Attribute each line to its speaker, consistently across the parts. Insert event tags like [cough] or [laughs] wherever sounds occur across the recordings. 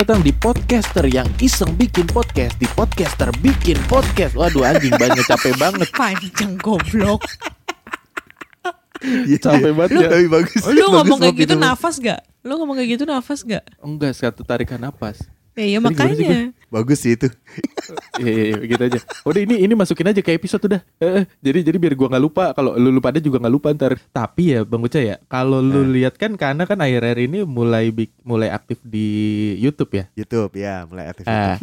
Speaker 1: Selamat datang di podcaster yang iseng bikin podcast di podcaster bikin podcast. Waduh anjing banyak capek banget. [laughs]
Speaker 2: Panjang goblok.
Speaker 3: Iya.
Speaker 1: Capek banget ya.
Speaker 3: Tapi bagus.
Speaker 2: Lu
Speaker 3: bagus
Speaker 2: ngomong kayak gitu
Speaker 3: itu.
Speaker 2: nafas gak? Lu ngomong kayak gitu nafas gak?
Speaker 1: Enggak satu tarikan napas.
Speaker 2: Ya iya
Speaker 1: Tadi gimana sih,
Speaker 2: makanya.
Speaker 3: Bagus sih itu.
Speaker 1: Iya [laughs] iya iya, gitu aja. Udah ini ini masukin aja ke episode udah. Eh, eh, jadi jadi biar gua nggak lupa. Kalau lu lupa ada juga nggak lupa ntar. Tapi ya Bang Uca ya, kalau lu lihat kan karena kan akhir-akhir ini mulai bik- mulai aktif di YouTube ya.
Speaker 3: YouTube ya mulai aktif.
Speaker 1: Ah.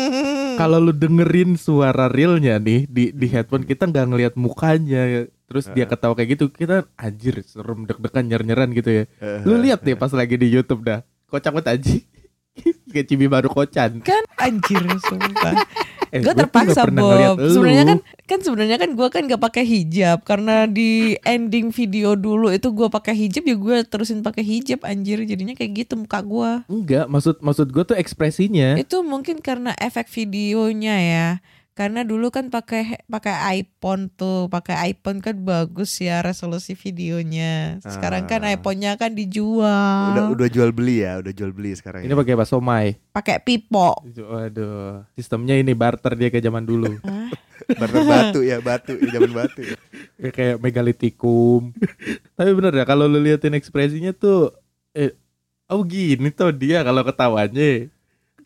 Speaker 1: [laughs] Kalau lu dengerin suara realnya nih di di headphone kita nggak ngelihat mukanya. Terus dia ketawa kayak gitu, kita anjir serem deg-degan nyer-nyeran gitu ya.
Speaker 3: Eh,
Speaker 1: Lu lihat deh pas lagi di YouTube dah. Kocak banget anjing. Kayak cibi baru kocan.
Speaker 2: Kan anjir sumpah. [laughs]
Speaker 1: Eh,
Speaker 2: gue terpaksa Bob. Sebenarnya kan kan sebenarnya kan gue kan gak pakai hijab karena di ending video dulu itu gue pakai hijab ya gue terusin pakai hijab anjir jadinya kayak gitu muka gue.
Speaker 1: Enggak, maksud maksud gue tuh ekspresinya.
Speaker 2: Itu mungkin karena efek videonya ya. Karena dulu kan pakai pakai iPhone tuh, pakai iPhone kan bagus ya resolusi videonya. Sekarang kan
Speaker 3: Ah.
Speaker 2: iPhone-nya kan dijual.
Speaker 3: Udah udah jual beli ya, udah jual beli sekarang.
Speaker 1: Ini
Speaker 3: ya.
Speaker 1: pakai apa somai.
Speaker 2: Pakai pipo.
Speaker 1: Waduh, sistemnya ini barter dia kayak zaman dulu. [laughs]
Speaker 3: Barter batu ya, batu, ya, zaman batu. Ya. [laughs]
Speaker 1: Kayak- kayak megalitikum. Tapi bener ya kalau lu liatin ekspresinya tuh eh oh gini tuh dia kalau ketawanya.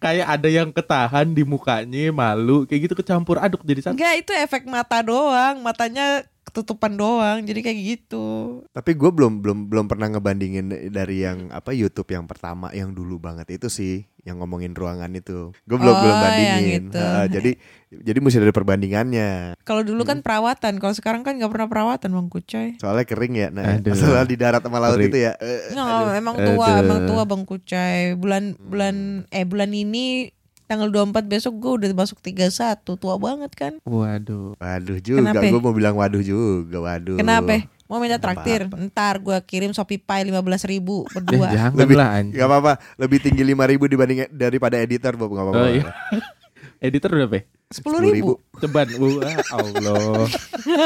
Speaker 1: Kayak ada yang ketahan di mukanya, malu, kayak gitu kecampur aduk jadi satu.
Speaker 2: Enggak, itu efek mata doang. Matanya ketutupan doang. Jadi kayak gitu.
Speaker 3: Tapi gue belum belum belum pernah ngebandingin dari yang apa YouTube yang pertama yang dulu banget itu sih, yang ngomongin ruangan itu. Gue belum
Speaker 2: Oh,
Speaker 3: belum bandingin.
Speaker 2: itu.
Speaker 3: Ah, jadi jadi mesti ada perbandingannya.
Speaker 2: Kalau dulu
Speaker 3: Hmm.
Speaker 2: kan perawatan, kalau sekarang kan nggak pernah perawatan bang Kucoy.
Speaker 3: Soalnya kering ya, nah
Speaker 1: Aduh.
Speaker 3: masalah di darat sama laut
Speaker 1: Kering.
Speaker 3: itu ya.
Speaker 2: Nggak,
Speaker 3: aduh.
Speaker 2: emang tua,
Speaker 1: Aduh.
Speaker 2: emang tua bang Kucoy. Bulan bulan eh bulan ini tanggal 24 besok gue udah masuk 31 tua banget kan
Speaker 1: Waduh.
Speaker 3: Waduh juga,
Speaker 2: Kenapa?
Speaker 3: gue mau bilang waduh juga, waduh.
Speaker 2: kenapa mau minta
Speaker 3: Nggak
Speaker 2: traktir ntar gue kirim shopee pie 15 ribu
Speaker 1: Eh,
Speaker 2: berdua
Speaker 1: jangan
Speaker 3: Lebih-
Speaker 1: lah anjing.
Speaker 3: Gak apa-apa, lebih tinggi 5000 dibanding daripada editor, Bob, gak apa-apa.
Speaker 1: Oh, iya. [laughs] Editor udah apa?
Speaker 2: sepuluh ribu
Speaker 1: Ceban. Wah, Allah.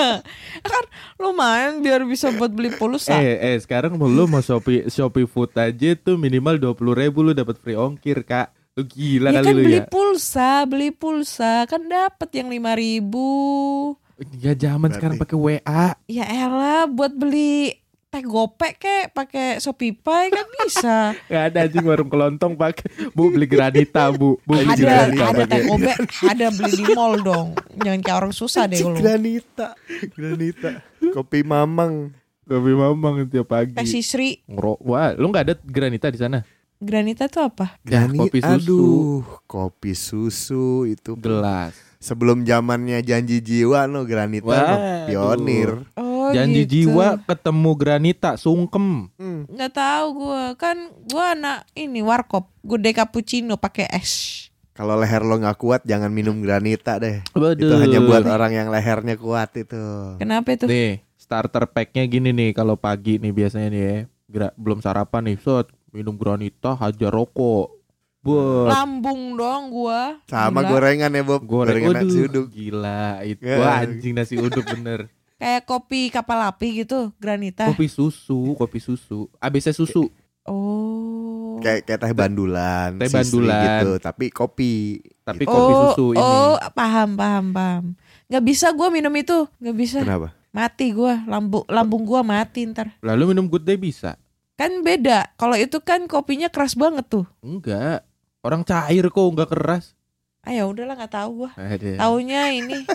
Speaker 1: [laughs]
Speaker 2: kan lumayan biar bisa buat beli pulsa
Speaker 1: Eh, eh sekarang lu mau Shopee Shopee Food aja tuh minimal 20 ribu lu dapat free ongkir, Kak. Lu gila
Speaker 2: ya
Speaker 1: kali
Speaker 2: kan
Speaker 1: lu
Speaker 2: beli
Speaker 1: ya.
Speaker 2: pulsa beli pulsa kan dapat yang lima ribu
Speaker 1: Ya zaman
Speaker 3: Berarti-
Speaker 1: sekarang pakai WA.
Speaker 2: ya elah buat beli teh gopek kek pakai shopee pie kan bisa [laughs]
Speaker 1: Gak ada anjing warung kelontong pakai. Bu beli granita, Bu. Bu beli
Speaker 2: ada
Speaker 1: granita
Speaker 2: ada teh gopek ada beli di mall dong jangan kayak orang susah deh lu
Speaker 3: Granita, granita, kopi mamang.
Speaker 1: Kopi mamang tiap
Speaker 2: teh
Speaker 1: pagi.
Speaker 2: sisri
Speaker 1: Ngero. Wah, lu nggak ada granita di sana?
Speaker 2: Granita tuh apa
Speaker 1: Ya,
Speaker 3: Grani-
Speaker 1: kopi susu.
Speaker 3: Aduh, kopi susu itu.
Speaker 1: Gelas.
Speaker 3: Sebelum zamannya janji jiwa no granita no,
Speaker 1: Waduh.
Speaker 3: pionir.
Speaker 2: oh
Speaker 1: Janji
Speaker 2: gitu.
Speaker 1: jiwa ketemu granita sungkem.
Speaker 3: Hmm.
Speaker 2: nggak tahu gua kan gua anak ini warkop gede cappuccino pakai es
Speaker 3: Kalau leher lo nggak kuat jangan minum granita deh.
Speaker 1: Waduh.
Speaker 3: Itu hanya buat orang yang lehernya kuat itu.
Speaker 2: kenapa itu
Speaker 1: Nih, starter packnya gini nih kalau pagi nih biasanya nih ya. Gra- belum sarapan nih, set minum granita hajar rokok. Buat
Speaker 2: lambung dong gua
Speaker 3: Sama
Speaker 2: Gila.
Speaker 3: gorengan ya Bob.
Speaker 1: goreng
Speaker 3: Gorengan nasi
Speaker 1: Waduh,
Speaker 3: uduk.
Speaker 1: Gila, itu. Wah, anjing nasi uduk bener. [laughs]
Speaker 2: kayak kopi kapal api gitu granita
Speaker 1: Kopi susu, kopi susu. ABC susu.
Speaker 2: oh
Speaker 3: Kayak kayak teh bandulan,
Speaker 1: Teh bandulan.
Speaker 3: gitu, tapi kopi.
Speaker 1: Tapi
Speaker 3: Gitu.
Speaker 1: kopi
Speaker 2: oh,
Speaker 1: susu ini.
Speaker 2: oh paham paham paham nggak bisa gua minum itu nggak bisa
Speaker 3: Kenapa?
Speaker 2: mati gua lambung lambung gua mati ntar
Speaker 1: Lalu minum good day bisa?
Speaker 2: Kan beda kalau itu kan kopinya keras banget tuh
Speaker 1: Enggak. Orang cair kok enggak keras.
Speaker 2: ah ya udahlah nggak tahu gua
Speaker 1: Aduh.
Speaker 2: taunya ini [laughs]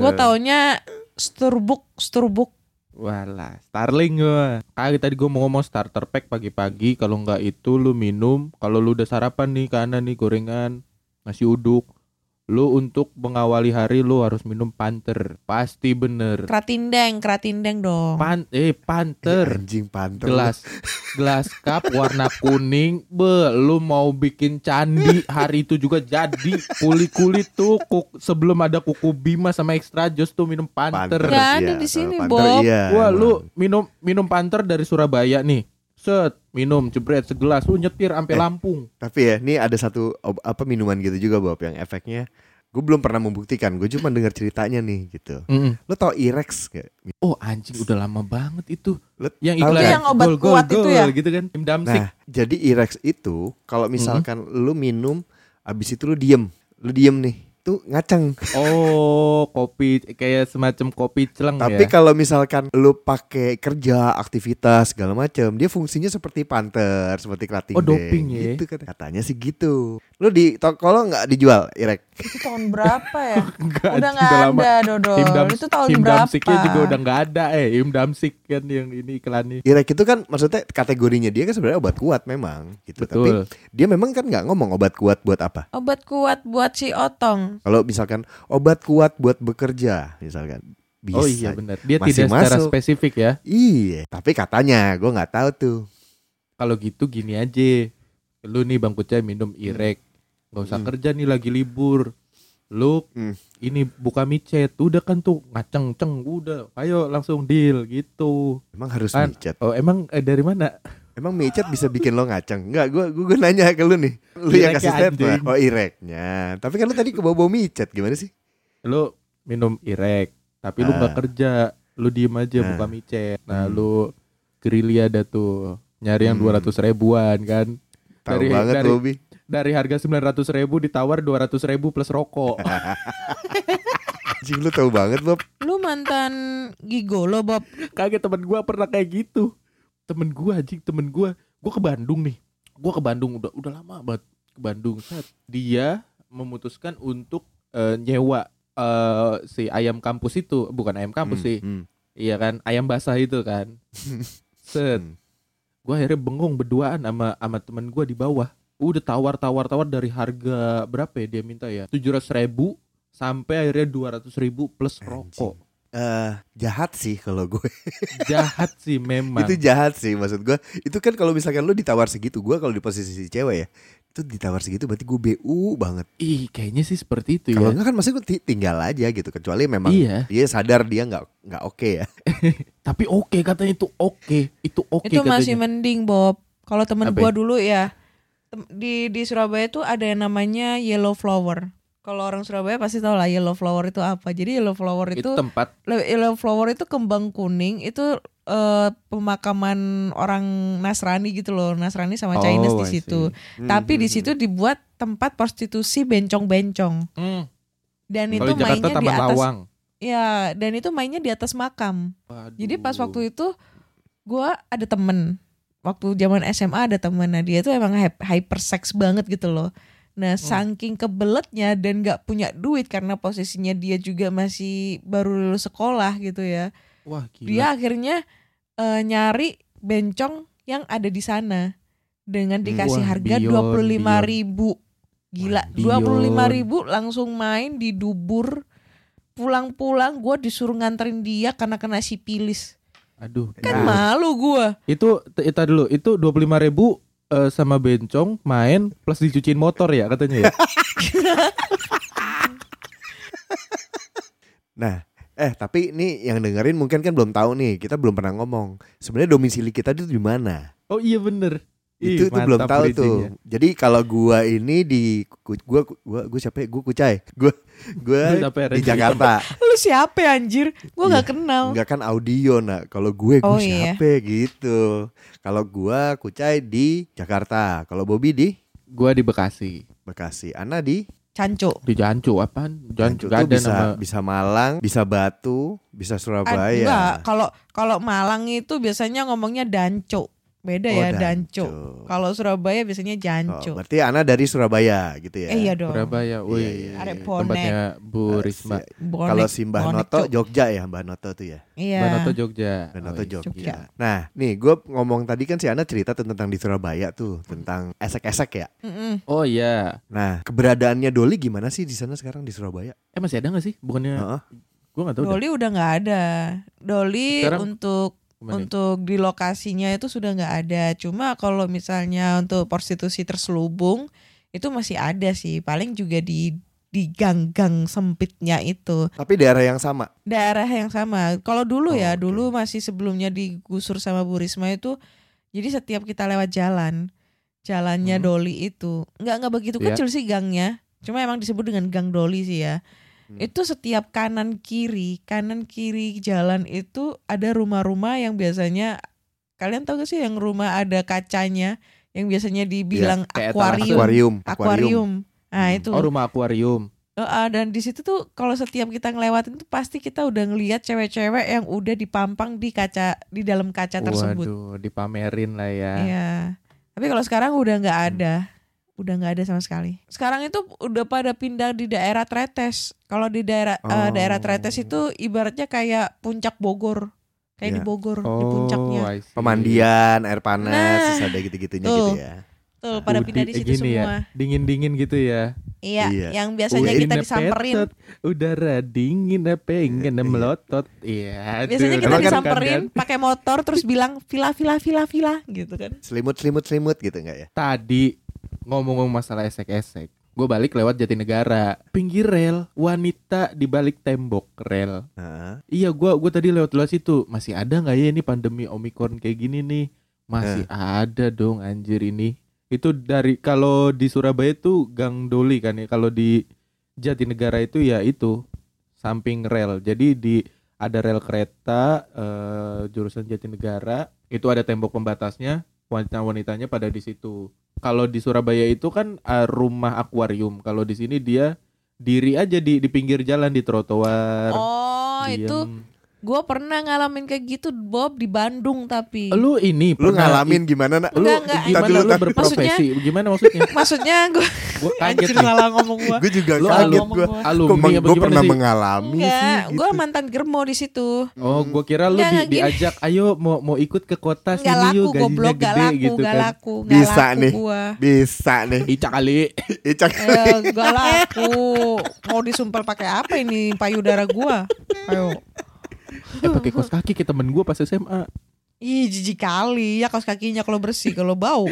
Speaker 2: gua taunya Sturbuk Sturbuk
Speaker 1: Walah, Starling gua. Kali tadi gua mau ngomong starter pack pagi-pagi kalau nggak itu lu minum, kalau lu udah sarapan nih kanan nih gorengan, nasi uduk. Lu untuk mengawali hari lu harus minum panter. Pasti bener.
Speaker 2: Kratindeng Kratindeng dong
Speaker 1: Pan eh
Speaker 3: Eh,
Speaker 1: panter.
Speaker 3: anjing panter.
Speaker 1: Gelas gelas cup warna kuning. Be, lu mau bikin candi hari itu juga jadi. Kulit-kulit tuh kuk- sebelum ada kuku Bima sama extra jos tuh minum panter.
Speaker 2: Ada
Speaker 3: iya,
Speaker 2: di sini,
Speaker 3: panter
Speaker 2: Bob.
Speaker 3: Iya,
Speaker 1: Wah
Speaker 3: emang.
Speaker 1: lu minum minum panter dari Surabaya nih. Set, minum jebret segelas lu nyetir sampai
Speaker 3: Eh.
Speaker 1: Lampung.
Speaker 3: Tapi ya, ini ada satu ob- apa minuman gitu juga Bob yang efeknya gue belum pernah membuktikan gue cuma dengar ceritanya nih gitu
Speaker 1: Mm-mm.
Speaker 3: lo tau Irex gak
Speaker 1: Oh anjing udah lama banget itu.
Speaker 3: Lo
Speaker 1: Yang iklan?
Speaker 2: Yang obat kuat itu ya?
Speaker 1: gitu kan. Tim
Speaker 3: nah jadi Irex itu kalau misalkan lo minum abis itu lo diem lo diem nih tuh ngaceng
Speaker 1: Oh, kopi kayak semacam kopi celeng
Speaker 3: tapi
Speaker 1: ya.
Speaker 3: kalau misalkan lo pakai kerja aktivitas segala macam dia fungsinya seperti panter seperti kerating
Speaker 1: Oh, doping ya?
Speaker 3: gitu kata- katanya sih gitu lo di toko nggak dijual Irex
Speaker 2: Itu tahun berapa ya? [laughs]
Speaker 1: Enggak,
Speaker 2: udah nggak
Speaker 1: lama.
Speaker 2: ada Dodol.
Speaker 1: Tim Dams-
Speaker 2: itu tahun
Speaker 1: Tim
Speaker 2: berapa?
Speaker 1: Juga udah nggak ada eh. Im Damsik kan yang ini iklannya.
Speaker 3: Irex itu kan maksudnya kategorinya dia kan sebenarnya obat kuat memang gitu tapi
Speaker 1: Betul.
Speaker 3: dia memang kan nggak ngomong obat kuat buat apa
Speaker 2: Obat kuat buat si otong.
Speaker 3: Kalau misalkan obat kuat buat bekerja, misalkan bisa.
Speaker 1: Oh iya benar. Dia
Speaker 3: Masih
Speaker 1: tidak secara
Speaker 3: masuk.
Speaker 1: spesifik ya.
Speaker 3: Iya, tapi katanya gue nggak tahu tuh.
Speaker 1: Kalau gitu gini aja. Lu nih Bang Kucai minum Irek. Gak usah
Speaker 3: Hmm.
Speaker 1: kerja nih lagi libur. Lu
Speaker 3: Hmm.
Speaker 1: ini buka micet. Udah kan tuh ngaceng-ceng. Udah. Ayo langsung deal gitu.
Speaker 3: Emang harus
Speaker 1: Kan-
Speaker 3: micet.
Speaker 1: Oh emang eh, dari mana?
Speaker 3: Emang micet bisa bikin lo ngaceng? Enggak, gue gue nanya ke lu nih. Lu yang kasih
Speaker 1: anjing.
Speaker 3: Oh ireknya. Tapi kan lu tadi ke bau micet gimana sih?
Speaker 1: Lu minum Irek. Tapi lu nggak kerja. Lu diem aja
Speaker 3: Nah.
Speaker 1: buka micet. Nah
Speaker 3: Hmm.
Speaker 1: lu gerilya ada tuh. Nyari yang
Speaker 3: Hmm.
Speaker 1: 200 ribuan kan.
Speaker 3: Tahu
Speaker 1: Dari-
Speaker 3: banget
Speaker 1: dari-
Speaker 3: Bobby.
Speaker 1: Dari harga 900 ribu ditawar 200 ribu plus rokok. [laughs]
Speaker 3: Anjing lu tahu banget Bob.
Speaker 2: Lu mantan gigolo Bob.
Speaker 1: Kaget temen gua pernah kayak gitu. Temen gua anjing, temen gua. Gua ke Bandung nih. Gua ke Bandung udah udah lama banget ke Bandung. Set. Dia memutuskan untuk eh, nyewa eh, si ayam kampus itu, bukan ayam kampus
Speaker 3: Hmm,
Speaker 1: sih.
Speaker 3: hmm.
Speaker 1: Iya kan, ayam basah itu kan. [laughs] Set.
Speaker 3: Hmm.
Speaker 1: Gua akhirnya bengong berduaan sama sama temen gua di bawah. Udah tawar tawar tawar dari harga berapa ya dia minta ya? 700 ribu sampai akhirnya 200 ribu plus rokok.
Speaker 3: Eh, jahat sih kalau gue. [laughs]
Speaker 1: Jahat sih memang.
Speaker 3: Itu jahat sih maksud gue. Itu kan kalau misalkan lu ditawar segitu, gue kalau di posisi si cewek ya, itu ditawar segitu berarti gue BU banget.
Speaker 1: Ih, kayaknya sih seperti itu
Speaker 3: Kalau
Speaker 1: ya.
Speaker 3: enggak kan maksudnya gue ti- tinggal aja gitu kecuali memang
Speaker 1: Iya,
Speaker 3: dia sadar dia nggak nggak oke ya. [laughs]
Speaker 1: tapi oke katanya itu oke. Itu oke
Speaker 2: itu
Speaker 1: katanya.
Speaker 2: masih mending Bob. Kalau temen gua
Speaker 1: ya?
Speaker 2: dulu ya di di Surabaya tuh ada yang namanya yellow flower. Kalau orang Surabaya pasti tahu lah yellow flower itu apa. Jadi yellow flower
Speaker 1: itu
Speaker 2: itu,
Speaker 1: tempat
Speaker 2: yellow flower itu kembang kuning itu eh, pemakaman orang Nasrani gitu loh. Nasrani sama Chinese di
Speaker 1: Oh, I
Speaker 2: situ.
Speaker 1: see.
Speaker 2: Tapi
Speaker 3: Hmm,
Speaker 2: di
Speaker 3: hmm,
Speaker 2: situ dibuat tempat prostitusi bencong-bencong.
Speaker 1: Hmm,
Speaker 2: Dan
Speaker 1: Kalau
Speaker 2: itu
Speaker 1: di
Speaker 2: mainnya di atas
Speaker 1: Lawang.
Speaker 2: ya, dan itu mainnya di atas makam. Jadi pas
Speaker 1: Waduh.
Speaker 2: waktu itu gua ada temen waktu zaman SMA ada temen nah dia tuh emang hy- hypersex banget gitu loh. Nah saking kebeletnya dan nggak punya duit karena posisinya dia juga masih baru lulus sekolah gitu ya.
Speaker 1: Wah, gila.
Speaker 2: Dia akhirnya eh, nyari bencong yang ada di sana dengan dikasih
Speaker 1: Wah,
Speaker 2: harga dua puluh lima ribu. Gila, dua puluh lima ribu langsung main di dubur. Pulang-pulang gue disuruh nganterin dia karena kena sipilis.
Speaker 1: Aduh.
Speaker 2: Kan
Speaker 1: Nah,
Speaker 2: malu gue.
Speaker 1: Itu kita dulu, itu 25 ribu eh, sama bencong main plus dicuciin motor ya katanya ya. [laughs]
Speaker 3: Nah, eh tapi ini yang dengerin mungkin kan belum tahu nih. Kita belum pernah ngomong. Sebenarnya domisili kita itu di mana?
Speaker 1: Oh iya bener. Ih,
Speaker 3: itu itu belum
Speaker 1: mantap
Speaker 3: tahu tuh.
Speaker 1: bridgingnya.
Speaker 3: Jadi kalau gua ini di gua gua gua siapa? ya? Gua Kucai. Gua gua
Speaker 1: ya,
Speaker 3: di? Jakarta. [laughs]
Speaker 2: Lu siapa ya, anjir? Gue
Speaker 3: Iya,
Speaker 2: gak kenal.
Speaker 3: Enggak kan audio nah. Kalau gue gue
Speaker 2: Oh, iya.
Speaker 3: siapa gitu. Kalau gua Kucai di Jakarta. Kalau Bobby di
Speaker 1: Gua di Bekasi.
Speaker 3: Bekasi. Ana di
Speaker 2: Canco.
Speaker 1: Di Jancu apaan? Jancu
Speaker 3: Jancu
Speaker 1: gak
Speaker 3: tuh
Speaker 1: ada
Speaker 3: bisa
Speaker 1: nama.
Speaker 3: bisa Malang, bisa Batu, bisa
Speaker 2: Ad-
Speaker 3: Surabaya.
Speaker 2: Enggak, kalau kalau Malang itu biasanya ngomongnya Danco. Beda
Speaker 3: Oh,
Speaker 2: ya,
Speaker 3: Danco.
Speaker 2: Danco. Kalau Surabaya biasanya
Speaker 3: Oh,
Speaker 2: Janco.
Speaker 3: berarti Ana dari Surabaya gitu ya.
Speaker 2: eh iya dong.
Speaker 1: Surabaya, wih.
Speaker 3: Iya, iya,
Speaker 2: Arek
Speaker 3: iya.
Speaker 2: Bonek.
Speaker 1: Tempatnya Bu Risma.
Speaker 3: Kalau si Mbah
Speaker 2: bonek,
Speaker 3: Noto
Speaker 2: Cuk.
Speaker 3: Jogja ya, Mbah Noto tuh ya.
Speaker 2: Iya.
Speaker 1: Banoto Jogja.
Speaker 3: Mbah
Speaker 1: Oh,
Speaker 3: Noto
Speaker 1: iya.
Speaker 3: Jogja.
Speaker 2: Jogja.
Speaker 3: Nah, nih gue ngomong tadi kan si Ana cerita tentang di Surabaya tuh, tentang esek-esek ya.
Speaker 2: Mm-mm.
Speaker 1: Oh iya.
Speaker 3: Nah, keberadaannya Doli gimana sih di sana sekarang di Surabaya?
Speaker 1: Eh masih ada gak sih? Bukannya
Speaker 3: Heeh.
Speaker 1: gua gak tahu.
Speaker 2: Doli udah nggak ada. Doli
Speaker 1: Sekarang
Speaker 2: untuk? Untuk di lokasinya itu sudah nggak ada. Cuma kalau misalnya untuk prostitusi terselubung itu masih ada sih. Paling juga di di gang-gang sempitnya itu.
Speaker 3: Tapi daerah yang sama.
Speaker 2: daerah yang sama. Kalau dulu
Speaker 3: Oh,
Speaker 2: ya,
Speaker 3: oke.
Speaker 2: dulu masih sebelumnya digusur sama Bu Risma itu, jadi setiap kita lewat jalan, jalannya
Speaker 1: Hmm.
Speaker 2: Doli itu nggak nggak begitu
Speaker 1: Iya.
Speaker 2: kecil sih gangnya. Cuma emang disebut dengan Gang Doli sih ya.
Speaker 3: Hmm.
Speaker 2: Itu setiap kanan kiri, kanan kiri jalan itu ada rumah-rumah yang biasanya kalian tahu gak sih yang rumah ada kacanya yang biasanya dibilang
Speaker 1: kayak
Speaker 2: akuarium.
Speaker 3: Akuarium,
Speaker 2: Akuarium. Nah,
Speaker 3: Hmm.
Speaker 2: itu.
Speaker 1: Oh rumah akuarium.
Speaker 2: Heeh, dan di situ tuh kalau setiap kita ngelewatin tuh pasti kita udah ngelihat cewek-cewek yang udah dipampang di kaca di dalam kaca tersebut.
Speaker 1: Waduh, dipamerin lah ya.
Speaker 2: Iya. Tapi kalau sekarang udah nggak ada, udah nggak ada sama sekali. Sekarang itu udah pada pindah di daerah Tretes. Kalau di daerah eh,
Speaker 3: Oh.
Speaker 2: daerah Tretes itu ibaratnya kayak puncak Bogor, kayak
Speaker 3: Iya.
Speaker 2: di Bogor di
Speaker 1: Oh,
Speaker 2: puncaknya.
Speaker 1: I see.
Speaker 3: Pemandian, air panas,
Speaker 2: Nah,
Speaker 3: terus ada gitu-gitunya
Speaker 2: tuh.
Speaker 3: gitu ya.
Speaker 2: Tuh pada
Speaker 1: Udi-
Speaker 2: pindah di
Speaker 1: eh,
Speaker 2: situ
Speaker 1: gini
Speaker 2: semua.
Speaker 1: Ya, dingin-dingin gitu ya.
Speaker 2: Iya,
Speaker 3: Iya.
Speaker 2: yang biasanya
Speaker 1: Udin
Speaker 2: kita disamperin.
Speaker 1: petot, udara dingin pengen
Speaker 3: Iya.
Speaker 1: melotot. Iya.
Speaker 2: Biasanya kita
Speaker 3: Emang kan-
Speaker 2: disamperin pakai motor terus bilang vila vila vila vila gitu kan.
Speaker 3: Selimut, selimut, selimut gitu nggak ya?
Speaker 1: Tadi ngomong-ngomong masalah esek-esek, gue balik lewat Jatinegara, pinggir rel, wanita di balik tembok rel.
Speaker 3: Nah,
Speaker 1: Iya, gua gua tadi lewat lewat situ. Masih ada nggak ya ini pandemi omikron kayak gini nih? Masih ada dong anjir ini. Itu dari kalau di Surabaya tuh Gang Doli kan ya. Kalau di Jatinegara itu ya itu samping rel. Jadi di ada rel kereta eh, jurusan Jatinegara, itu ada tembok pembatasnya, wanita-wanitanya pada di situ. Kalau di Surabaya itu kan eh, rumah akuarium. Kalau di sini dia diri aja di di pinggir jalan di trotoar.
Speaker 2: Oh, itu
Speaker 1: Diem.
Speaker 2: gue pernah ngalamin kayak gitu Bob di Bandung tapi.
Speaker 1: lu ini
Speaker 3: lu
Speaker 1: pernah-
Speaker 3: ngalamin gimana nak?
Speaker 1: lu
Speaker 2: Enggak, enggak.
Speaker 1: gimana
Speaker 3: lu-
Speaker 1: lu berprofesi gimana maksudnya [laughs]
Speaker 2: Maksudnya gue
Speaker 1: gua kaget
Speaker 2: anjir salah ngomong gue.
Speaker 3: Gue juga
Speaker 1: Lu
Speaker 3: kaget
Speaker 2: ngomong
Speaker 3: gue.
Speaker 2: gua.
Speaker 1: alumni apa
Speaker 3: gue pernah
Speaker 1: sih
Speaker 3: mengalami
Speaker 2: Enggak,
Speaker 3: sih.
Speaker 2: gue
Speaker 3: gitu.
Speaker 2: mantan germo di situ.
Speaker 1: oh gua kira lu di- diajak ayo mau mau ikut ke kota sini
Speaker 2: laku
Speaker 1: yuk gajinya
Speaker 2: goblok,
Speaker 1: gede
Speaker 2: gak laku,
Speaker 1: gitu
Speaker 2: gak
Speaker 1: kan
Speaker 2: laku, gak
Speaker 3: Bisa
Speaker 2: laku
Speaker 3: nih.
Speaker 2: gua.
Speaker 3: Bisa nih.
Speaker 1: Ica kali
Speaker 3: Icak.
Speaker 2: Eh, gak laku. Mau disumpel pakai apa ini payudara gua? Ayo.
Speaker 1: eh pakai kos kaki ke temen gua pas SMA
Speaker 2: Ih, jijik kali ya kaos kakinya kalau bersih, kalau bau.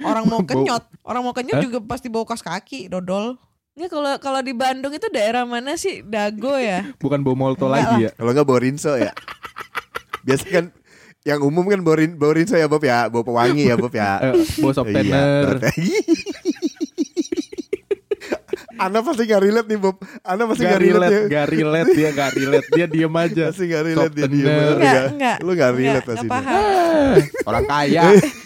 Speaker 2: Orang mau [laughs] kenyot, orang mau kenyot juga pasti bawa kaos kaki, dodol. Ini kalau kalau di Bandung itu daerah mana sih? Dago ya? [laughs]
Speaker 1: bukan bawa molto
Speaker 2: Enggak
Speaker 1: lagi ya
Speaker 3: Kalau nggak bawa rinso ya. Biasa kan yang umum kan bawa, rin, bawa rinso ya Bob ya, bawa pewangi ya Bob ya. [laughs]
Speaker 1: eh, bawa softener
Speaker 3: Iya, Anda pasti gak relate nih Bob Anda pasti
Speaker 1: gak
Speaker 3: gak relate
Speaker 1: relate
Speaker 3: ya
Speaker 1: gak relate dia gak relate dia diem aja
Speaker 3: Pasti gak relate dia diem
Speaker 2: Enggak,
Speaker 3: gak-
Speaker 2: enggak.
Speaker 3: Lu gak relate
Speaker 2: Enggak,
Speaker 3: pasti
Speaker 2: paham.
Speaker 1: Ah, orang kaya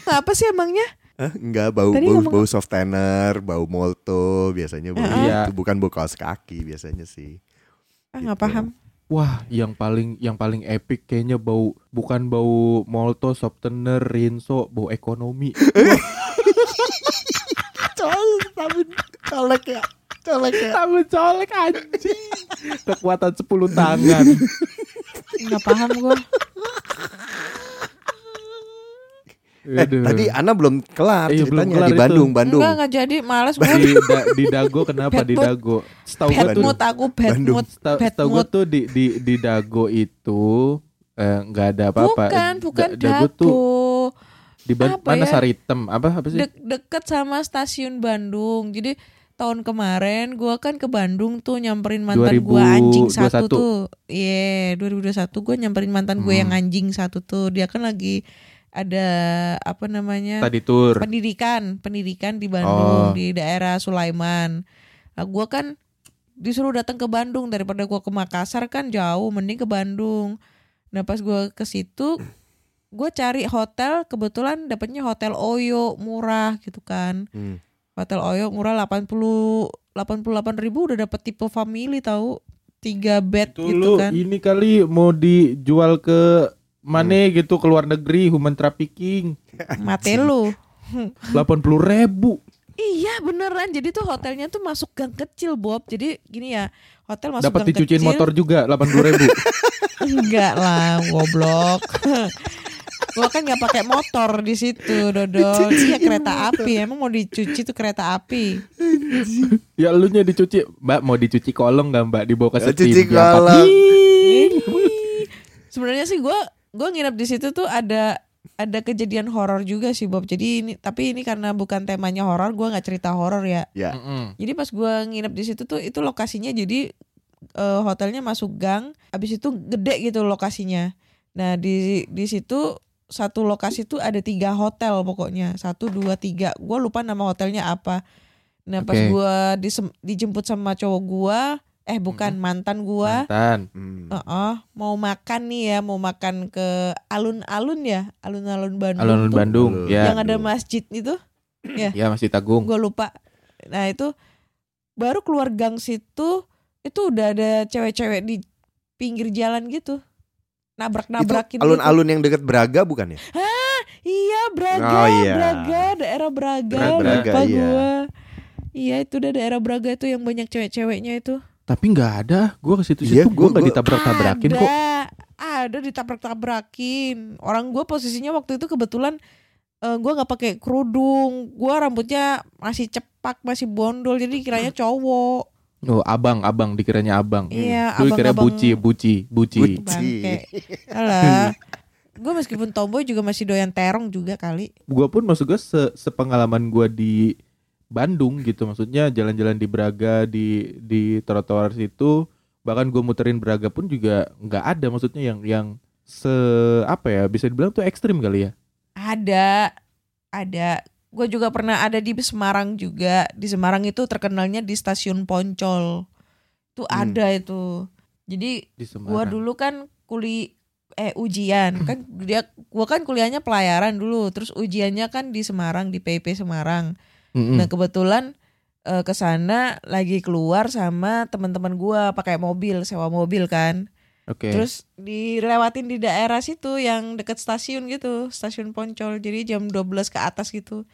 Speaker 2: Apa sih emangnya?
Speaker 3: Hah? Enggak bau
Speaker 2: Tadi
Speaker 3: bau
Speaker 2: ngomong-
Speaker 3: bau soft tanner, bau molto biasanya bau
Speaker 1: Iya.
Speaker 3: itu bukan bau kaos kaki biasanya sih.
Speaker 2: Ah, nggak
Speaker 3: Gitu.
Speaker 2: paham.
Speaker 1: Wah, yang paling yang paling epic kayaknya bau bukan bau molto, softener, rinso, bau ekonomi. [laughs]
Speaker 3: Col, tapi colek ya. Colek ya.
Speaker 1: Tambah colek anjing. Kekuatan 10 tangan.
Speaker 2: Nggak paham gua.
Speaker 3: Eh, tadi Ana belum kelar
Speaker 1: belum
Speaker 3: ceritanya
Speaker 1: kelar
Speaker 3: di
Speaker 1: itu.
Speaker 3: Bandung, Bandung.
Speaker 2: Enggak, enggak jadi. Males gua.
Speaker 1: di da- di dago kenapa
Speaker 2: Bad
Speaker 1: di dago? Setahu gue tuh
Speaker 2: mood aku bad
Speaker 3: Bandung.
Speaker 2: mood.
Speaker 1: setahu gue
Speaker 2: mood.
Speaker 1: tuh di di di dago itu eh, nggak ada apa-apa.
Speaker 2: Bukan, bukan
Speaker 1: Da- dago tuh
Speaker 2: dago.
Speaker 1: di Ban-
Speaker 2: Apa
Speaker 1: mana
Speaker 2: ya?
Speaker 1: Saritem apa apa sih?
Speaker 2: Dek deket sama stasiun Bandung. Jadi tahun kemarin gua kan ke Bandung tuh nyamperin mantan gua anjing satu
Speaker 1: 2021.
Speaker 2: tuh. Iya, 2021 gua nyamperin mantan gue yang
Speaker 1: Hmm.
Speaker 2: anjing satu tuh. Dia kan lagi ada apa namanya?
Speaker 1: Tadi tur.
Speaker 2: pendidikan, pendidikan di Bandung
Speaker 1: Oh.
Speaker 2: di daerah Sulaiman. Nah, gua kan disuruh datang ke Bandung daripada gua ke Makassar kan jauh, mending ke Bandung. Nah, pas gua ke situ gue cari hotel kebetulan dapetnya hotel Oyo murah gitu kan
Speaker 3: Hmm.
Speaker 2: hotel Oyo murah 80 88 ribu udah dapet tipe family tahu tiga bed
Speaker 1: Itu
Speaker 2: gitu
Speaker 1: lu
Speaker 2: kan
Speaker 1: ini kali mau dijual ke mana gitu ke luar negeri human trafficking.
Speaker 2: Mate lu.
Speaker 1: 80 ribu.
Speaker 2: Iya beneran. Jadi tuh hotelnya tuh masuk gang kecil Bob. Jadi gini ya hotel masuk
Speaker 1: dapat
Speaker 2: gang
Speaker 1: dicuciin
Speaker 2: kecil.
Speaker 1: motor juga 80 ribu. [laughs]
Speaker 2: Enggak lah goblok. [laughs] Gua kan nggak pakai motor di situ dodol. Iya kereta api. Emang mau dicuci tuh kereta api?
Speaker 1: Ya lu nya dicuci. Mbak mau dicuci kolong nggak mbak? Dibawa ke
Speaker 3: Ya,
Speaker 1: setim
Speaker 3: cuci kolong.
Speaker 2: Sebenarnya sih gue gue nginep di situ tuh ada ada kejadian horor juga sih Bob. Jadi ini tapi ini karena bukan temanya horor gue nggak cerita horor ya.
Speaker 3: Ya.
Speaker 1: Mm-mm.
Speaker 2: jadi pas gue nginep di situ tuh itu lokasinya jadi eh, hotelnya masuk gang abis itu gede gitu lokasinya. Nah di di situ satu lokasi tuh ada tiga hotel pokoknya. Satu dua tiga. Gue lupa nama hotelnya apa. Nah pas gua disem- dijemput sama cowok gua, eh bukan mantan gua,
Speaker 1: Mantan.
Speaker 3: Hmm.
Speaker 2: Heeh, mau makan nih ya, mau makan ke alun-alun ya, alun-alun Bandung.
Speaker 1: Alun-alun Bandung.
Speaker 3: Alun.
Speaker 1: Ya.
Speaker 2: Yang ada masjid itu,
Speaker 1: Ya masih Tagung.
Speaker 2: gue lupa. Nah itu baru keluar gang situ, itu udah ada cewek-cewek di pinggir jalan gitu, nabrak-nabrakin.
Speaker 3: Alun-alun yang deket Braga bukan ya?
Speaker 2: Gitu. Iya Braga,
Speaker 3: Oh, iya.
Speaker 2: Braga, daerah Braga,
Speaker 3: Daerah Braga,
Speaker 2: lupa
Speaker 3: iya.
Speaker 2: gua. Iya itu udah daerah Braga itu yang banyak cewek-ceweknya itu.
Speaker 1: Tapi nggak ada. Gue ke situ-situ
Speaker 3: Iya,
Speaker 1: gue
Speaker 3: gua-
Speaker 1: nggak
Speaker 3: gua-
Speaker 1: ditabrak-tabrakin
Speaker 2: ada,
Speaker 1: kok.
Speaker 2: Ada ditabrak-tabrakin. Orang gue posisinya waktu itu kebetulan eh, gue nggak pakai kerudung. Gue rambutnya masih cepak, masih bondol. Jadi kiranya cowok.
Speaker 1: Oh abang, abang dikiranya abang.
Speaker 2: Iya,
Speaker 1: Gue kira
Speaker 2: abang-abang
Speaker 1: buci, buci, buci.
Speaker 3: Buci.
Speaker 2: Alah. [laughs] Gue meskipun tomboy juga masih doyan terong juga kali.
Speaker 1: Gue pun maksud gue se sepengalaman gue di Bandung gitu. Maksudnya jalan-jalan di Braga di di trotoar situ. Bahkan gue muterin Braga pun juga nggak ada. Maksudnya yang yang se apa ya bisa dibilang tuh ekstrim kali ya.
Speaker 2: Ada, ada. Gue juga pernah ada di Semarang juga. Di Semarang itu terkenalnya di stasiun Poncol. Itu
Speaker 3: Hmm.
Speaker 2: ada itu. Jadi
Speaker 1: Semarang.
Speaker 2: dulu kan kuli eh ujian [clears throat] kan dia gua kan kuliahnya pelayaran dulu terus ujiannya kan di Semarang di PP Semarang
Speaker 1: Mm-mm.
Speaker 2: nah kebetulan eh, ke sana lagi keluar sama teman-teman gua pakai mobil sewa mobil kan
Speaker 1: Oke.
Speaker 2: terus dilewatin di daerah situ yang deket stasiun gitu stasiun Poncol jadi jam 12 ke atas gitu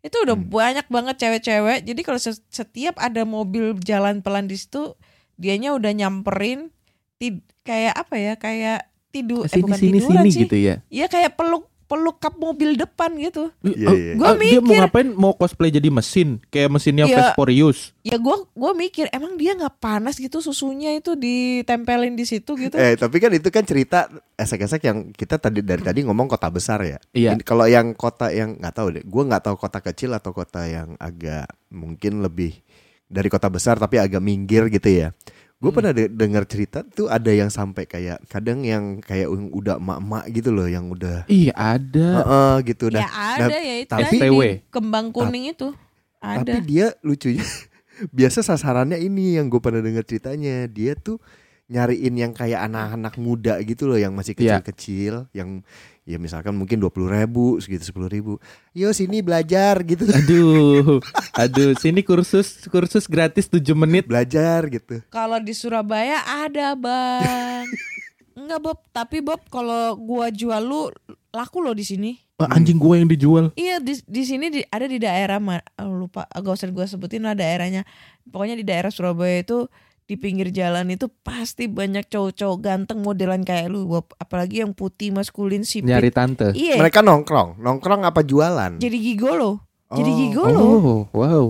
Speaker 2: itu udah
Speaker 3: Hmm.
Speaker 2: banyak banget cewek-cewek jadi kalau se- setiap ada mobil jalan pelan di situ dianya udah nyamperin tid- kayak apa ya kayak tidur eh bukan
Speaker 1: sini
Speaker 2: tiduran
Speaker 1: sini
Speaker 2: sih
Speaker 1: gitu ya.
Speaker 2: ya kayak peluk peluk kap mobil depan gitu
Speaker 3: Iya,
Speaker 1: Oh,
Speaker 3: iya.
Speaker 2: Gua
Speaker 1: oh, dia mau
Speaker 2: mikir-
Speaker 1: ngapain? Mau cosplay jadi mesin, kayak mesinnya
Speaker 2: Iya.
Speaker 1: Vesporius.
Speaker 2: ya gua gua mikir emang dia nggak panas gitu susunya itu ditempelin di situ gitu
Speaker 3: Eh tapi kan itu kan cerita esek-esek yang kita tadi dari tadi ngomong kota besar ya.
Speaker 1: Iya.
Speaker 3: Kalau yang kota yang nggak tahu deh, gue nggak tahu kota kecil atau kota yang agak mungkin lebih dari kota besar tapi agak minggir gitu ya. Gue
Speaker 1: Hmm.
Speaker 3: pernah de- dengar cerita tuh ada yang sampai kayak kadang yang kayak yang udah emak-emak gitu loh yang udah
Speaker 1: Iya ada.
Speaker 3: Heeh, gitu
Speaker 2: ya
Speaker 3: dah.
Speaker 2: ada ya itu
Speaker 3: tapi-
Speaker 1: STW.
Speaker 2: kembang kuning itu ada
Speaker 3: Tapi dia lucunya [laughs] biasa sasarannya ini yang gue pernah dengar ceritanya dia tuh nyariin yang kayak anak-anak muda gitu loh yang masih
Speaker 1: Iya.
Speaker 3: kecil-kecil yang ya misalkan mungkin dua puluh ribu segitu sepuluh ribu yo sini belajar gitu
Speaker 1: Aduh, [laughs] aduh, sini kursus kursus gratis 7 menit.
Speaker 3: belajar gitu
Speaker 2: Kalau di Surabaya ada bang. [laughs] Enggak Bob, tapi Bob kalau gua jual lu laku loh di sini.
Speaker 1: Ah, anjing gua yang dijual.
Speaker 2: Iya di di sini di, ada di daerah ma- oh, lupa gak usah gua sebutin lah daerahnya. Pokoknya di daerah Surabaya itu di pinggir jalan itu pasti banyak cowok-cowok ganteng modelan kayak lu Bob. Apalagi yang putih maskulin sipit.
Speaker 1: Nyari tante.
Speaker 2: Iya.
Speaker 3: mereka nongkrong nongkrong apa jualan
Speaker 2: Jadi gigolo. Jadi
Speaker 3: Oh.
Speaker 2: gigolo.
Speaker 1: Oh, wow.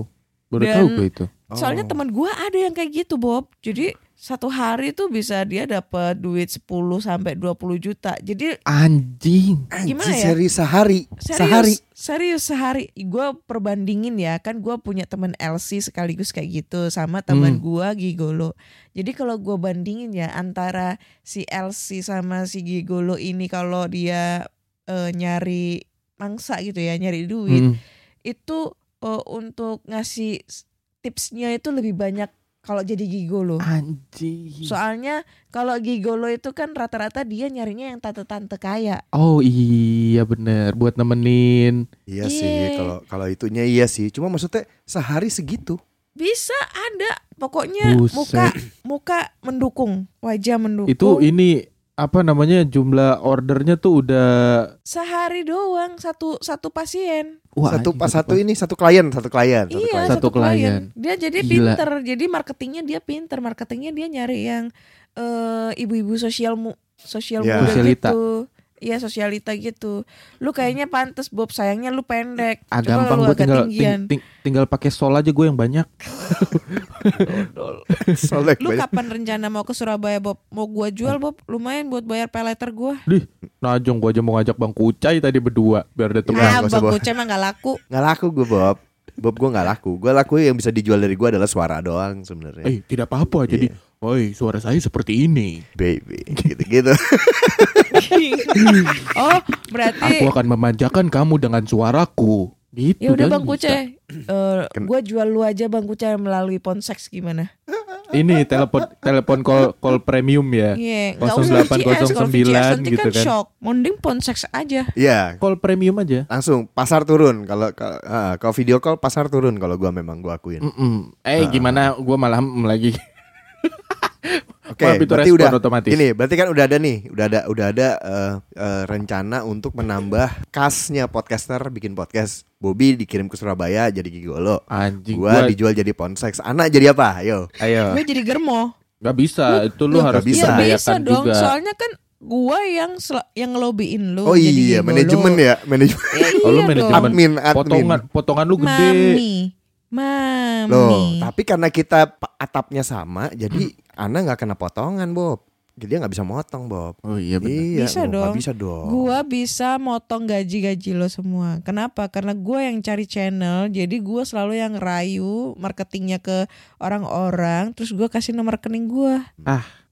Speaker 1: Baru
Speaker 2: Dan-
Speaker 1: tahu gue itu.
Speaker 2: Soalnya
Speaker 3: Oh.
Speaker 2: teman gua ada yang kayak gitu Bob. Jadi satu hari tuh bisa dia dapat duit 10 sampai 20 juta. Jadi
Speaker 1: Anjing.
Speaker 2: gimana
Speaker 3: Anjing,
Speaker 2: ya?
Speaker 3: seri sehari
Speaker 2: serius,
Speaker 3: sehari
Speaker 2: serius sehari. Gua perbandingin ya, kan gua punya teman LC sekaligus kayak gitu sama teman
Speaker 1: Hmm.
Speaker 2: gua gigolo. Jadi kalau gua bandingin ya antara si LC sama si gigolo ini kalau dia eh, nyari mangsa gitu ya, nyari duit
Speaker 1: Hmm.
Speaker 2: itu eh, untuk ngasih tipsnya itu lebih banyak kalau jadi gigolo.
Speaker 1: Anjing.
Speaker 2: Soalnya kalau gigolo itu kan rata-rata dia nyarinya yang tante-tante kaya.
Speaker 1: Oh iya bener buat nemenin.
Speaker 3: iya
Speaker 2: Iya.
Speaker 3: sih kalau kalau itunya iya sih cuma maksudnya sehari segitu
Speaker 2: Bisa ada pokoknya
Speaker 1: Buset.
Speaker 2: muka muka mendukung, wajah mendukung.
Speaker 1: Itu ini apa namanya jumlah ordernya tuh udah
Speaker 2: sehari doang satu satu pasien.
Speaker 1: Wah,
Speaker 3: satu pas satu ini satu klien satu klien satu
Speaker 2: iya,
Speaker 3: klien.
Speaker 1: Satu klien.
Speaker 2: Dia jadi
Speaker 1: Gila.
Speaker 2: pinter. Jadi marketingnya dia pinter. Marketingnya dia nyari yang eh, ibu-ibu sosial mu sosial
Speaker 3: Ya.
Speaker 2: muda
Speaker 1: Sosialita.
Speaker 2: gitu. Iya sosialita gitu. Lu kayaknya pantes Bob, sayangnya lu pendek.
Speaker 1: ah
Speaker 2: Coba
Speaker 1: gampang
Speaker 2: lu
Speaker 1: gue
Speaker 2: agak
Speaker 1: tinggal ting- ting- tinggal pakai sol aja gue yang banyak. [laughs] [laughs]
Speaker 3: Solek
Speaker 2: Lu
Speaker 3: banyak.
Speaker 2: kapan rencana mau ke Surabaya Bob? Mau gua jual Bob? Lumayan buat bayar peleter gua.
Speaker 1: Najong gue aja mau ngajak Bang Kucai tadi berdua biar ada teman.
Speaker 2: Ah, Bang. Kucai mah gak laku.
Speaker 3: nggak laku gue Bob Bob gue nggak laku gue laku yang bisa dijual dari gue adalah suara doang sebenarnya
Speaker 1: Eh tidak apa-apa jadi
Speaker 3: Iya.
Speaker 1: Woi suara saya seperti ini
Speaker 3: baby [laughs] gitu gitu [laughs]
Speaker 2: oh, berarti
Speaker 1: Aku akan memanjakan kamu dengan suaraku Gitu
Speaker 2: Ya udah
Speaker 1: kan
Speaker 2: Bang. Kuce, eh
Speaker 3: Ken-
Speaker 2: gue jual lu aja Bang Kuce melalui Ponseks gimana?
Speaker 1: Ini telepon telepon call call premium ya.
Speaker 2: Iya, nggak usah
Speaker 1: 0809
Speaker 2: VCS, kalau VCS nanti
Speaker 1: gitu
Speaker 2: kan,
Speaker 1: kan.
Speaker 2: shock. Mending Ponseks aja.
Speaker 3: Iya,
Speaker 1: Call premium aja.
Speaker 3: langsung pasar turun kalau kalau ah, kalau video call pasar turun kalau gua memang gua akuin.
Speaker 1: Mm-mm. Eh
Speaker 3: Ah.
Speaker 1: gimana gua malah mm lagi. [laughs]
Speaker 3: Oke,
Speaker 1: itu
Speaker 3: berarti udah
Speaker 1: otomatis.
Speaker 3: Ini berarti kan udah ada nih, udah ada udah ada eh, eh, rencana untuk menambah kasnya podcaster bikin podcast. Bobby dikirim ke Surabaya jadi gigolo.
Speaker 1: Anjing
Speaker 3: Gua
Speaker 1: gua,
Speaker 3: dijual jadi ponseks. Anak jadi apa? Ayo.
Speaker 1: ayo.
Speaker 2: Gue jadi germo.
Speaker 1: Gak bisa, itu lu
Speaker 2: Loh,
Speaker 1: harus
Speaker 3: nggak bisa.
Speaker 2: Iya bisa dong,
Speaker 1: juga.
Speaker 2: soalnya kan gua yang sel- yang ngelobiin lu
Speaker 3: Oh
Speaker 2: jadi
Speaker 3: iya,
Speaker 2: gigolo.
Speaker 3: manajemen ya, manajemen.
Speaker 2: Ya,
Speaker 1: Oh, lu
Speaker 2: iya
Speaker 1: manajemen.
Speaker 3: Admin, admin.
Speaker 1: Potongan potongan lu gede.
Speaker 2: Mami. Mami.
Speaker 3: Loh, tapi karena kita atapnya sama, jadi Ana nggak kena potongan, Bob. Jadi dia nggak bisa motong, Bob.
Speaker 1: Oh iya benar.
Speaker 3: Iya,
Speaker 2: Bisa dong.
Speaker 3: Bisa dong.
Speaker 2: Gua bisa motong gaji-gaji lo semua. Kenapa? Karena gua yang cari channel, jadi gua selalu yang rayu marketingnya ke orang-orang, terus gua kasih nomor rekening gua.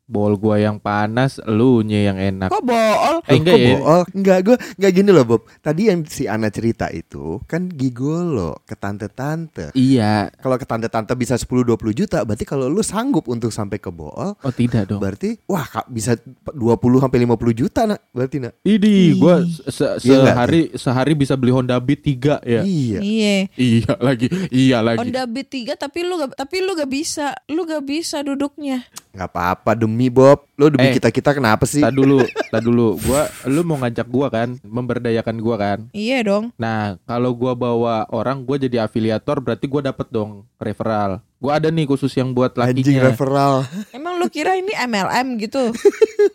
Speaker 1: Bol gua yang panas, lu nya yang enak.
Speaker 2: Kok bool?
Speaker 1: Eh, enggak
Speaker 3: Kok
Speaker 1: ya.
Speaker 3: bohong? Enggak, gue enggak gini loh Bob. Tadi yang si Ana cerita itu kan gigolo ke tante-tante.
Speaker 1: Iya.
Speaker 3: Kalau ke tante-tante bisa 10-20 juta, berarti kalau lu sanggup untuk sampai ke bool,
Speaker 1: Oh tidak dong.
Speaker 3: berarti wah Kak, bisa 20 sampai 50 juta nak. Berarti nak.
Speaker 1: Ini gua se-
Speaker 3: Iya
Speaker 1: sehari sehari bisa beli Honda Beat 3 ya.
Speaker 3: Iya.
Speaker 2: Iya.
Speaker 1: Iya lagi. Iya lagi.
Speaker 2: Honda Beat 3 tapi lu gak, tapi lu gak bisa. Lu gak bisa duduknya.
Speaker 3: Nggak apa-apa demi Bob. Lu demi
Speaker 1: Eh.
Speaker 3: kita-kita kenapa sih?
Speaker 1: Tak dulu, [laughs] tak dulu. Gua lu mau ngajak gua kan, memberdayakan gua kan.
Speaker 2: Iya dong.
Speaker 1: Nah, kalau gua bawa orang, gua jadi afiliator berarti gua dapet dong referral. Gua ada nih khusus yang buat
Speaker 3: Anjing
Speaker 1: lakinya.
Speaker 3: referral. [laughs]
Speaker 2: Emang lu kira ini MLM gitu?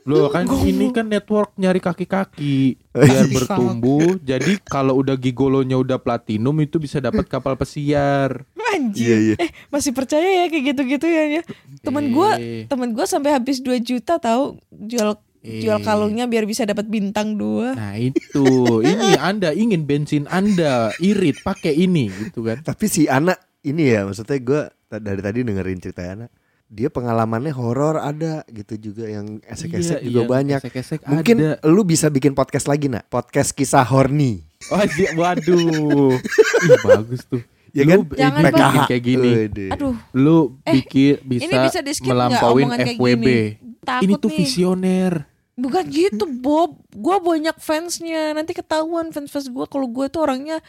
Speaker 1: Lu kan ini kan network nyari kaki-kaki [laughs] biar bertumbuh. Jadi kalau udah gigolonya udah platinum itu bisa dapat kapal pesiar.
Speaker 2: Anjir.
Speaker 3: Iya, iya.
Speaker 2: Eh, masih percaya ya kayak gitu-gitu ya. ya? Temen gua,
Speaker 1: Eh,
Speaker 2: temen gua sampai habis 2 juta tahu jual jual
Speaker 1: eh.
Speaker 2: kalungnya biar bisa dapat bintang dua.
Speaker 1: Nah itu, ini Anda ingin bensin Anda irit pakai ini gitu kan?
Speaker 3: Tapi si anak ini ya maksudnya gue dari tadi dengerin cerita anak. Dia pengalamannya horor ada gitu juga yang esek-esek
Speaker 1: Iya,
Speaker 3: juga
Speaker 1: iya,
Speaker 3: banyak.
Speaker 1: esek-esek
Speaker 3: Mungkin
Speaker 1: ada.
Speaker 3: lu bisa bikin podcast lagi nak Podcast kisah horny
Speaker 1: Oh, dia, waduh, Ih, bagus tuh.
Speaker 3: Ya
Speaker 1: lu
Speaker 3: kan?
Speaker 2: Jangan,
Speaker 1: bikin kayak gini.
Speaker 2: Aduh,
Speaker 1: lu
Speaker 2: Eh,
Speaker 1: bikin
Speaker 2: ini
Speaker 1: bisa,
Speaker 2: bisa skip nggak
Speaker 1: melampauin FWB.
Speaker 2: gini? Takut
Speaker 1: Ini tuh
Speaker 2: nih.
Speaker 1: visioner.
Speaker 2: Bukan gitu Bob, gua banyak fansnya. Nanti ketahuan fans-fans gua kalau gua tuh orangnya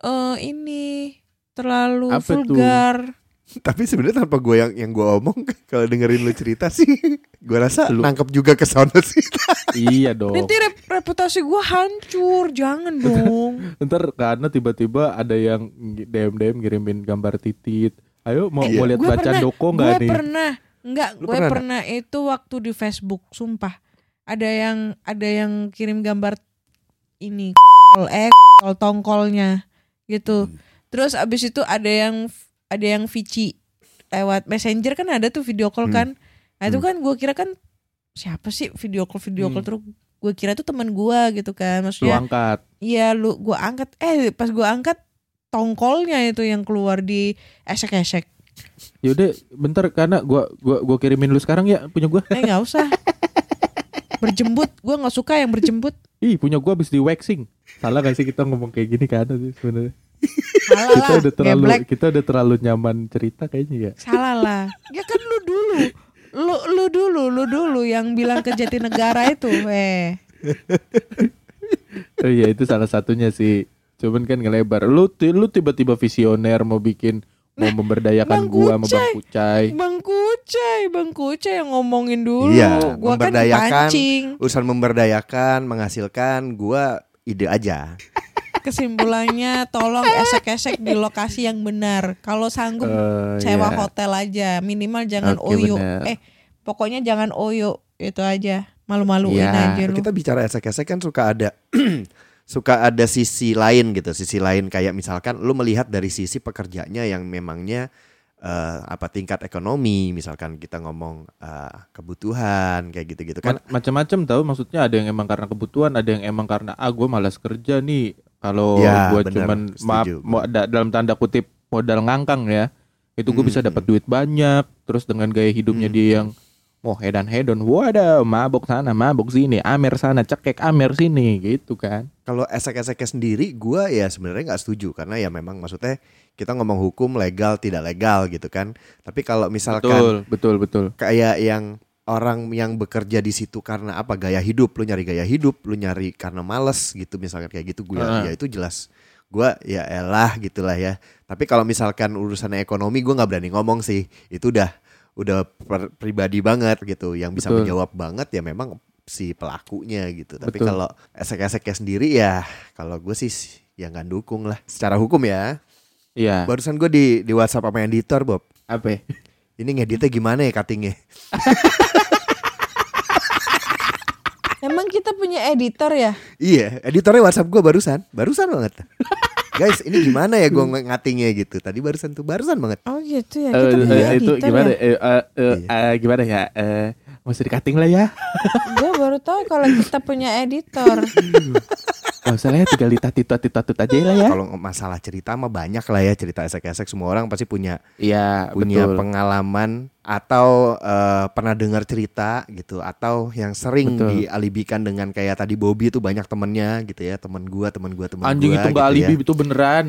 Speaker 2: eh ini terlalu
Speaker 1: Apa tuh?
Speaker 3: Tapi sebenarnya tanpa gue yang yang gue omong [laughs] Kalau dengerin lu cerita sih [laughs] Gue rasa
Speaker 1: Lu-
Speaker 3: nangkep juga ke sono sih [laughs]
Speaker 1: iya dong.
Speaker 2: Nanti rep- reputasi gua hancur, jangan dong.
Speaker 1: Ntar karena tiba-tiba ada yang DM DM ngirimin gambar titit. Ayo mau
Speaker 3: Eh,
Speaker 1: mau lihat
Speaker 2: Gua
Speaker 1: baca
Speaker 2: pernah,
Speaker 1: doko
Speaker 2: gue
Speaker 1: nggak nih?
Speaker 2: pernah, enggak,
Speaker 3: Lu
Speaker 2: gue
Speaker 3: pernah
Speaker 2: pernah, itu waktu di Facebook, sumpah. Ada yang ada yang kirim gambar ini eh tongkolnya gitu.
Speaker 3: Hmm.
Speaker 2: Terus abis itu ada yang ada yang Vici lewat messenger kan ada tuh video call
Speaker 3: Hmm.
Speaker 2: kan. Nah itu
Speaker 3: Hmm.
Speaker 2: kan gue kira kan siapa sih video call video call
Speaker 1: Hmm.
Speaker 2: terus gue kira tuh teman gue gitu kan
Speaker 1: Lu
Speaker 2: maksudnya
Speaker 1: angkat.
Speaker 2: Iya lu gua angkat eh pas gua angkat tongkolnya itu yang keluar di esek-esek.
Speaker 1: Yaudah bentar karena gua gua gua kirimin lu sekarang ya punya gua.
Speaker 2: Eh nggak usah. berjembut, gua nggak suka yang berjembut.
Speaker 1: Ih punya gua habis di waxing. Salah gak sih kita ngomong kayak gini kan sih sebenarnya?
Speaker 2: Salah
Speaker 1: Kita
Speaker 2: lah,
Speaker 1: udah terlalu
Speaker 2: geblek.
Speaker 1: kita udah terlalu nyaman cerita kayaknya ya.
Speaker 2: Salah lah. Ya kan lu dulu. Lu lu dulu, lu dulu yang bilang ke Jatinegara itu. Eh.
Speaker 1: Oh iya itu salah satunya sih. Cuman kan ngelebar. Lu lu tiba-tiba visioner mau bikin mau memberdayakan
Speaker 2: Bang
Speaker 1: gua sama Bang
Speaker 2: Kucai. Bang Kucai, Bang Kucai yang ngomongin dulu.
Speaker 3: Iya,
Speaker 2: gua kan
Speaker 3: memberdayakan. Urusan memberdayakan Menghasilkan Gue ide aja
Speaker 2: Kesimpulannya tolong [laughs] esek-esek di lokasi yang benar. Kalau sanggup
Speaker 1: Eh,
Speaker 2: sewa
Speaker 1: iya.
Speaker 2: hotel aja. Minimal jangan
Speaker 1: Oke,
Speaker 2: oyo.
Speaker 1: benar.
Speaker 2: eh pokoknya jangan oyo. Itu aja. Malu-maluin
Speaker 1: Iya.
Speaker 2: aja lu.
Speaker 3: Kita bicara esek-esek kan suka ada [clears throat] Suka ada sisi lain gitu. Sisi lain kayak misalkan Lu melihat dari sisi pekerjanya yang memangnya eh, apa tingkat ekonomi. Misalkan kita ngomong eh, kebutuhan kayak gitu-gitu kan.
Speaker 1: Ma- macam-macam tahu maksudnya ada yang emang karena kebutuhan ada yang emang karena ah gue malas kerja nih kalau
Speaker 3: Ya,
Speaker 1: gue cuman
Speaker 3: Setuju.
Speaker 1: maaf mo- da- dalam tanda kutip modal ngangkang ya itu gue bisa
Speaker 3: Hmm.
Speaker 1: dapat duit banyak terus dengan gaya hidupnya
Speaker 3: Hmm.
Speaker 1: dia yang mau hedan hedon waduh mabok sana mabok sini amer sana cekek amer sini gitu kan
Speaker 3: Kalau esek-eseknya sendiri, gua ya sebenarnya nggak setuju karena ya memang maksudnya kita ngomong hukum legal tidak legal gitu kan. Tapi kalau misalkan
Speaker 1: betul betul betul
Speaker 3: kayak yang orang yang bekerja di situ karena apa gaya hidup, lu nyari gaya hidup, lu nyari karena males gitu misalkan kayak gitu gue
Speaker 1: Heeh.
Speaker 3: ya itu jelas. Gua ya elah gitulah ya. Tapi kalau misalkan urusan ekonomi gua nggak berani ngomong sih. Itu udah udah per- pribadi banget gitu. Yang bisa
Speaker 1: Betul.
Speaker 3: menjawab banget ya memang si pelakunya gitu. Tapi
Speaker 1: Betul.
Speaker 3: kalau esek-eseknya sendiri ya kalau gue sih ya nggak dukung lah secara hukum ya.
Speaker 1: iya
Speaker 3: Barusan gue di di WhatsApp sama editor Bob.
Speaker 1: apa?
Speaker 3: Ini ngeditnya gimana ya cuttingnya? [laughs]
Speaker 2: Emang kita punya editor ya?
Speaker 3: Iya, editornya WhatsApp gue barusan, barusan banget. Guys, ini gimana ya gue ngatingnya gitu? Tadi barusan tuh, barusan banget.
Speaker 2: Oh gitu ya.
Speaker 1: Eh,
Speaker 2: Kita punya
Speaker 1: eh, itu
Speaker 2: editor
Speaker 1: gimana
Speaker 2: ya.
Speaker 1: eh, eh, eh,
Speaker 3: Iya.
Speaker 1: eh, gimana ya eh mau dikating lah ya
Speaker 2: Gue baru tahu kalau kita punya editor. [laughs]
Speaker 1: Gak usah lah ya tinggal ditatut-tatut aja lah ya
Speaker 3: Kalau masalah cerita mah banyak lah ya cerita esek-esek semua orang pasti punya
Speaker 1: Iya
Speaker 3: punya
Speaker 1: betul
Speaker 3: pengalaman atau eh, pernah dengar cerita gitu atau yang sering
Speaker 1: Betul.
Speaker 3: dialibikan dengan kayak tadi Bobby itu banyak temennya gitu ya teman gua teman gua teman
Speaker 1: Anjing
Speaker 3: gua
Speaker 1: itu gak
Speaker 3: gitu
Speaker 1: alibi
Speaker 3: ya.
Speaker 1: itu beneran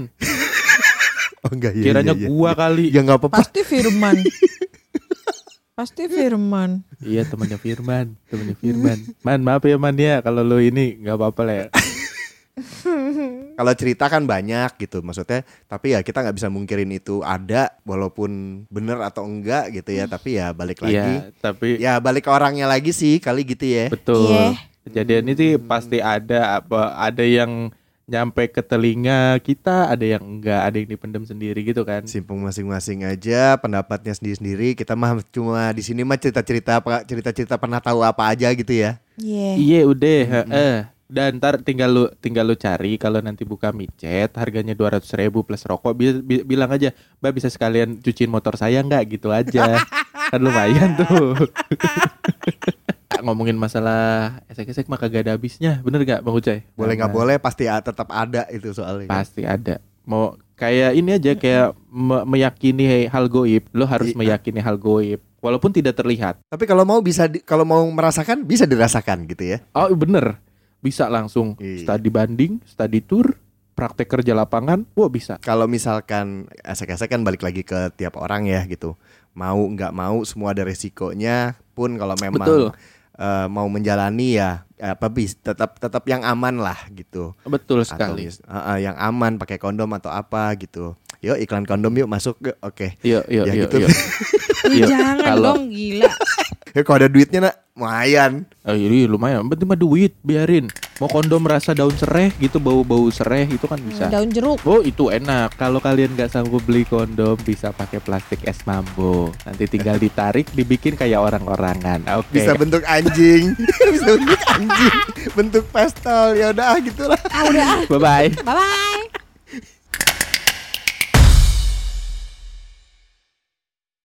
Speaker 1: [laughs]
Speaker 3: oh enggak iya,
Speaker 1: Kiranya
Speaker 3: iya, iya.
Speaker 1: gua kali
Speaker 3: ya nggak apa-apa
Speaker 2: Pasti Firman. [laughs] Pasti Firman.
Speaker 1: Iya temannya Firman Temannya Firman Man maaf ya Man ya Kalau lo ini gak apa-apa lah ya
Speaker 3: kalau cerita kan banyak gitu maksudnya tapi ya kita nggak bisa mungkirin itu ada walaupun bener atau enggak gitu ya tapi ya balik lagi
Speaker 1: Iya tapi
Speaker 3: ya balik ke orangnya lagi sih kali gitu ya
Speaker 1: Betul.
Speaker 2: Iya.
Speaker 1: Kejadian ini pasti ada apa ada yang nyampe ke telinga kita, ada yang enggak, ada yang dipendam sendiri gitu kan.
Speaker 3: simpung masing-masing aja pendapatnya sendiri-sendiri kita mah cuma di sini mah cerita-cerita apa cerita-cerita pernah tahu apa aja gitu ya
Speaker 2: Iya.
Speaker 1: Iya udah, heeh. Dan ntar tinggal lu tinggal lu cari kalau nanti buka micet harganya dua ratus ribu plus rokok bi- bi- bilang aja mbak bisa sekalian cuciin motor saya nggak? Gitu aja. [laughs] Kan lumayan tuh. [laughs] Ngomongin masalah esek-esek mah kagak ada habisnya. Bener gak bang Ucai?
Speaker 3: Boleh nggak boleh pasti a- tetap ada itu soalnya.
Speaker 1: Pasti ada. Mau kayak ini aja kayak me- meyakini hal goib lo harus meyakini hal goib. Walaupun tidak terlihat.
Speaker 3: Tapi kalau mau bisa di- kalau mau merasakan bisa dirasakan gitu ya.
Speaker 1: Oh bener bisa langsung
Speaker 3: Iya.
Speaker 1: studi banding studi tour praktek kerja lapangan wah bisa
Speaker 3: kalau misalkan esek-esek kan balik lagi ke tiap orang ya gitu mau nggak mau semua ada resikonya pun kalau memang
Speaker 1: Betul.
Speaker 3: eh, mau menjalani ya apa bis tetap tetap yang aman lah gitu
Speaker 1: betul
Speaker 3: atau
Speaker 1: sekali
Speaker 3: mis- eh, eh, yang aman pakai kondom atau apa gitu yuk iklan kondom yuk masuk yuk oke
Speaker 1: Yuk, yuk,
Speaker 3: Ya
Speaker 1: yuk,
Speaker 3: gitu.
Speaker 1: yuk. [laughs] Iya,
Speaker 2: jangan
Speaker 1: kalau-
Speaker 2: dong gila.
Speaker 3: Ya kalau ada duitnya nak lumayan
Speaker 1: Oh, iya lumayan, penting mah duit, biarin. Mau kondom rasa daun sereh gitu, bau-bau sereh itu kan bisa.
Speaker 2: Daun jeruk.
Speaker 1: Oh itu enak. Kalau kalian nggak sanggup beli kondom, bisa pakai plastik es mambo. Nanti tinggal ditarik, dibikin kayak orang-orangan. Oke.
Speaker 3: bisa bentuk anjing [laughs] bisa bentuk anjing bentuk pistol ya udah gitulah
Speaker 2: Ah udah.
Speaker 1: Bye bye.
Speaker 2: Bye bye.